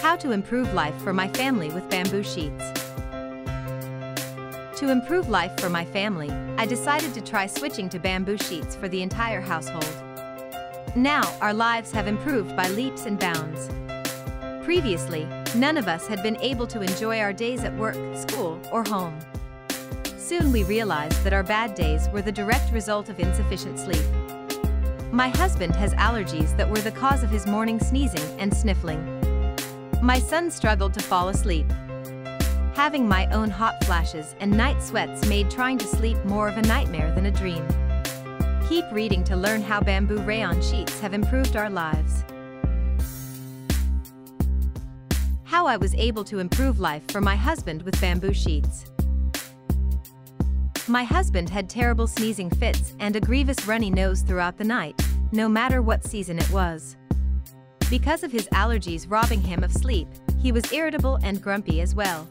How to improve life for my family with bamboo sheets. To improve life for my family, I decided to try switching to bamboo sheets for the entire household. Now, our lives have improved by leaps and bounds. Previously, none of us had been able to enjoy our days at work, school, or home. Soon we realized that our bad days were the direct result of insufficient sleep. My husband has allergies that were the cause of his morning sneezing and sniffling. My son struggled to fall asleep. Having my own hot flashes and night sweats made trying to sleep more of a nightmare than a dream. Keep reading to learn how bamboo rayon sheets have improved our lives. How I was able to improve life for my husband with bamboo sheets. My husband had terrible sneezing fits and a grievous runny nose throughout the night, no matter what season it was. Because of his allergies robbing him of sleep, he was irritable and grumpy as well.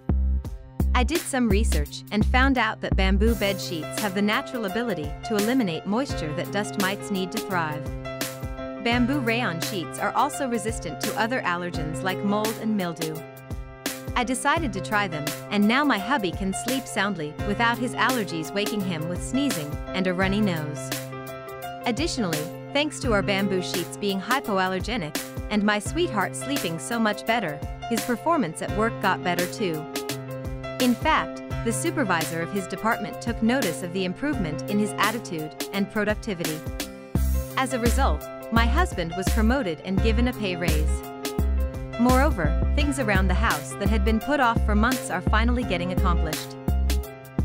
I did some research and found out that bamboo bed sheets have the natural ability to eliminate moisture that dust mites need to thrive. Bamboo rayon sheets are also resistant to other allergens like mold and mildew. I decided to try them, and now my hubby can sleep soundly without his allergies waking him with sneezing and a runny nose. Additionally, thanks to our bamboo sheets being hypoallergenic, and my sweetheart sleeping so much better, his performance at work got better too. In fact, the supervisor of his department took notice of the improvement in his attitude and productivity. As a result, my husband was promoted and given a pay raise. Moreover, things around the house that had been put off for months are finally getting accomplished.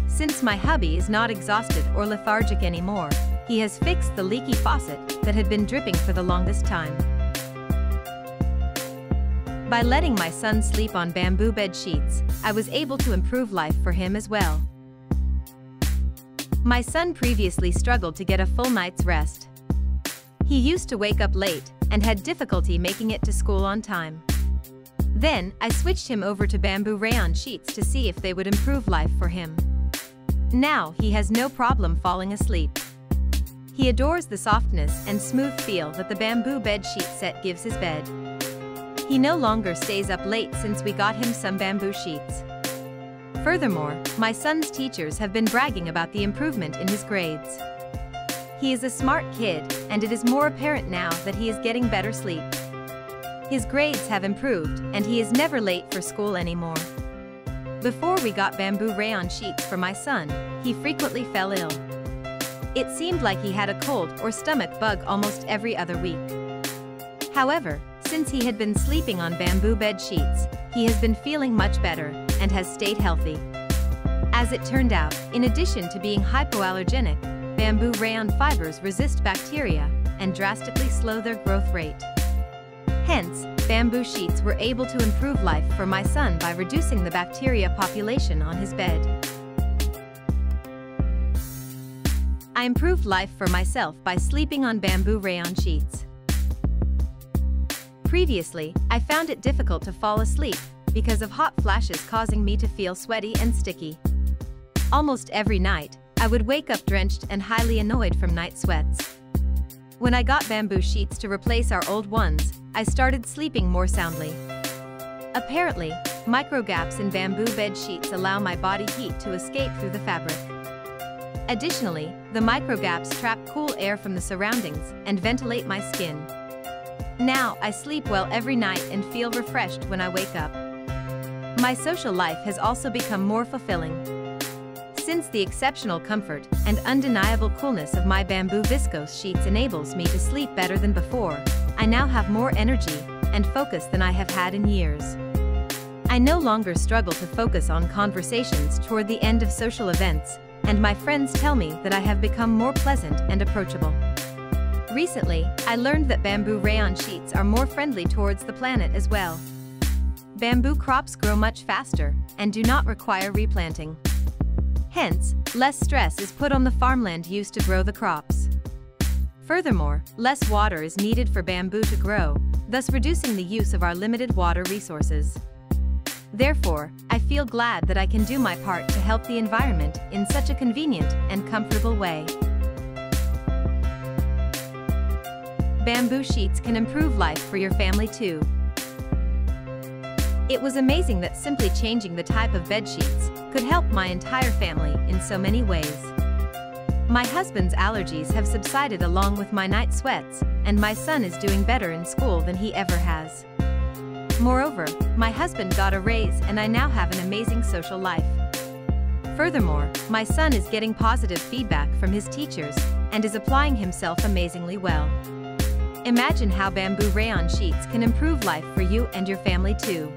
Since my hubby is not exhausted or lethargic anymore, he has fixed the leaky faucet that had been dripping for the longest time. By letting my son sleep on bamboo bed sheets, I was able to improve life for him as well. My son previously struggled to get a full night's rest. He used to wake up late and had difficulty making it to school on time. Then, I switched him over to bamboo rayon sheets to see if they would improve life for him. Now, he has no problem falling asleep. He adores the softness and smooth feel that the bamboo bed sheet set gives his bed. He no longer stays up late since we got him some bamboo sheets. Furthermore, my son's teachers have been bragging about the improvement in his grades. He is a smart kid, and it is more apparent now that he is getting better sleep. His grades have improved, and he is never late for school anymore. Before we got bamboo rayon sheets for my son, he frequently fell ill. It seemed like he had a cold or stomach bug almost every other week. However, since he had been sleeping on bamboo bed sheets, he has been feeling much better and has stayed healthy. As it turned out, in addition to being hypoallergenic, bamboo rayon fibers resist bacteria and drastically slow their growth rate. Hence, bamboo sheets were able to improve life for my son by reducing the bacteria population on his bed. I improved life for myself by sleeping on bamboo rayon sheets. Previously, I found it difficult to fall asleep because of hot flashes causing me to feel sweaty and sticky. Almost every night, I would wake up drenched and highly annoyed from night sweats. When I got bamboo sheets to replace our old ones, I started sleeping more soundly. Apparently, micro gaps in bamboo bed sheets allow my body heat to escape through the fabric. Additionally, the micro gaps trap cool air from the surroundings and ventilate my skin. Now, I sleep well every night and feel refreshed when I wake up. My social life has also become more fulfilling. Since the exceptional comfort and undeniable coolness of my bamboo viscose sheets enables me to sleep better than before, I now have more energy and focus than I have had in years. I no longer struggle to focus on conversations toward the end of social events, and my friends tell me that I have become more pleasant and approachable. Recently, I learned that bamboo rayon sheets are more friendly towards the planet as well. Bamboo crops grow much faster and do not require replanting. Hence, less stress is put on the farmland used to grow the crops. Furthermore, less water is needed for bamboo to grow, thus reducing the use of our limited water resources. Therefore, I feel glad that I can do my part to help the environment in such a convenient and comfortable way. Bamboo sheets can improve life for your family too. It was amazing that simply changing the type of bed sheets could help my entire family in so many ways. My husband's allergies have subsided along with my night sweats, and my son is doing better in school than he ever has. Moreover, my husband got a raise and I now have an amazing social life. Furthermore, my son is getting positive feedback from his teachers and is applying himself amazingly well. Imagine how bamboo rayon sheets can improve life for you and your family too.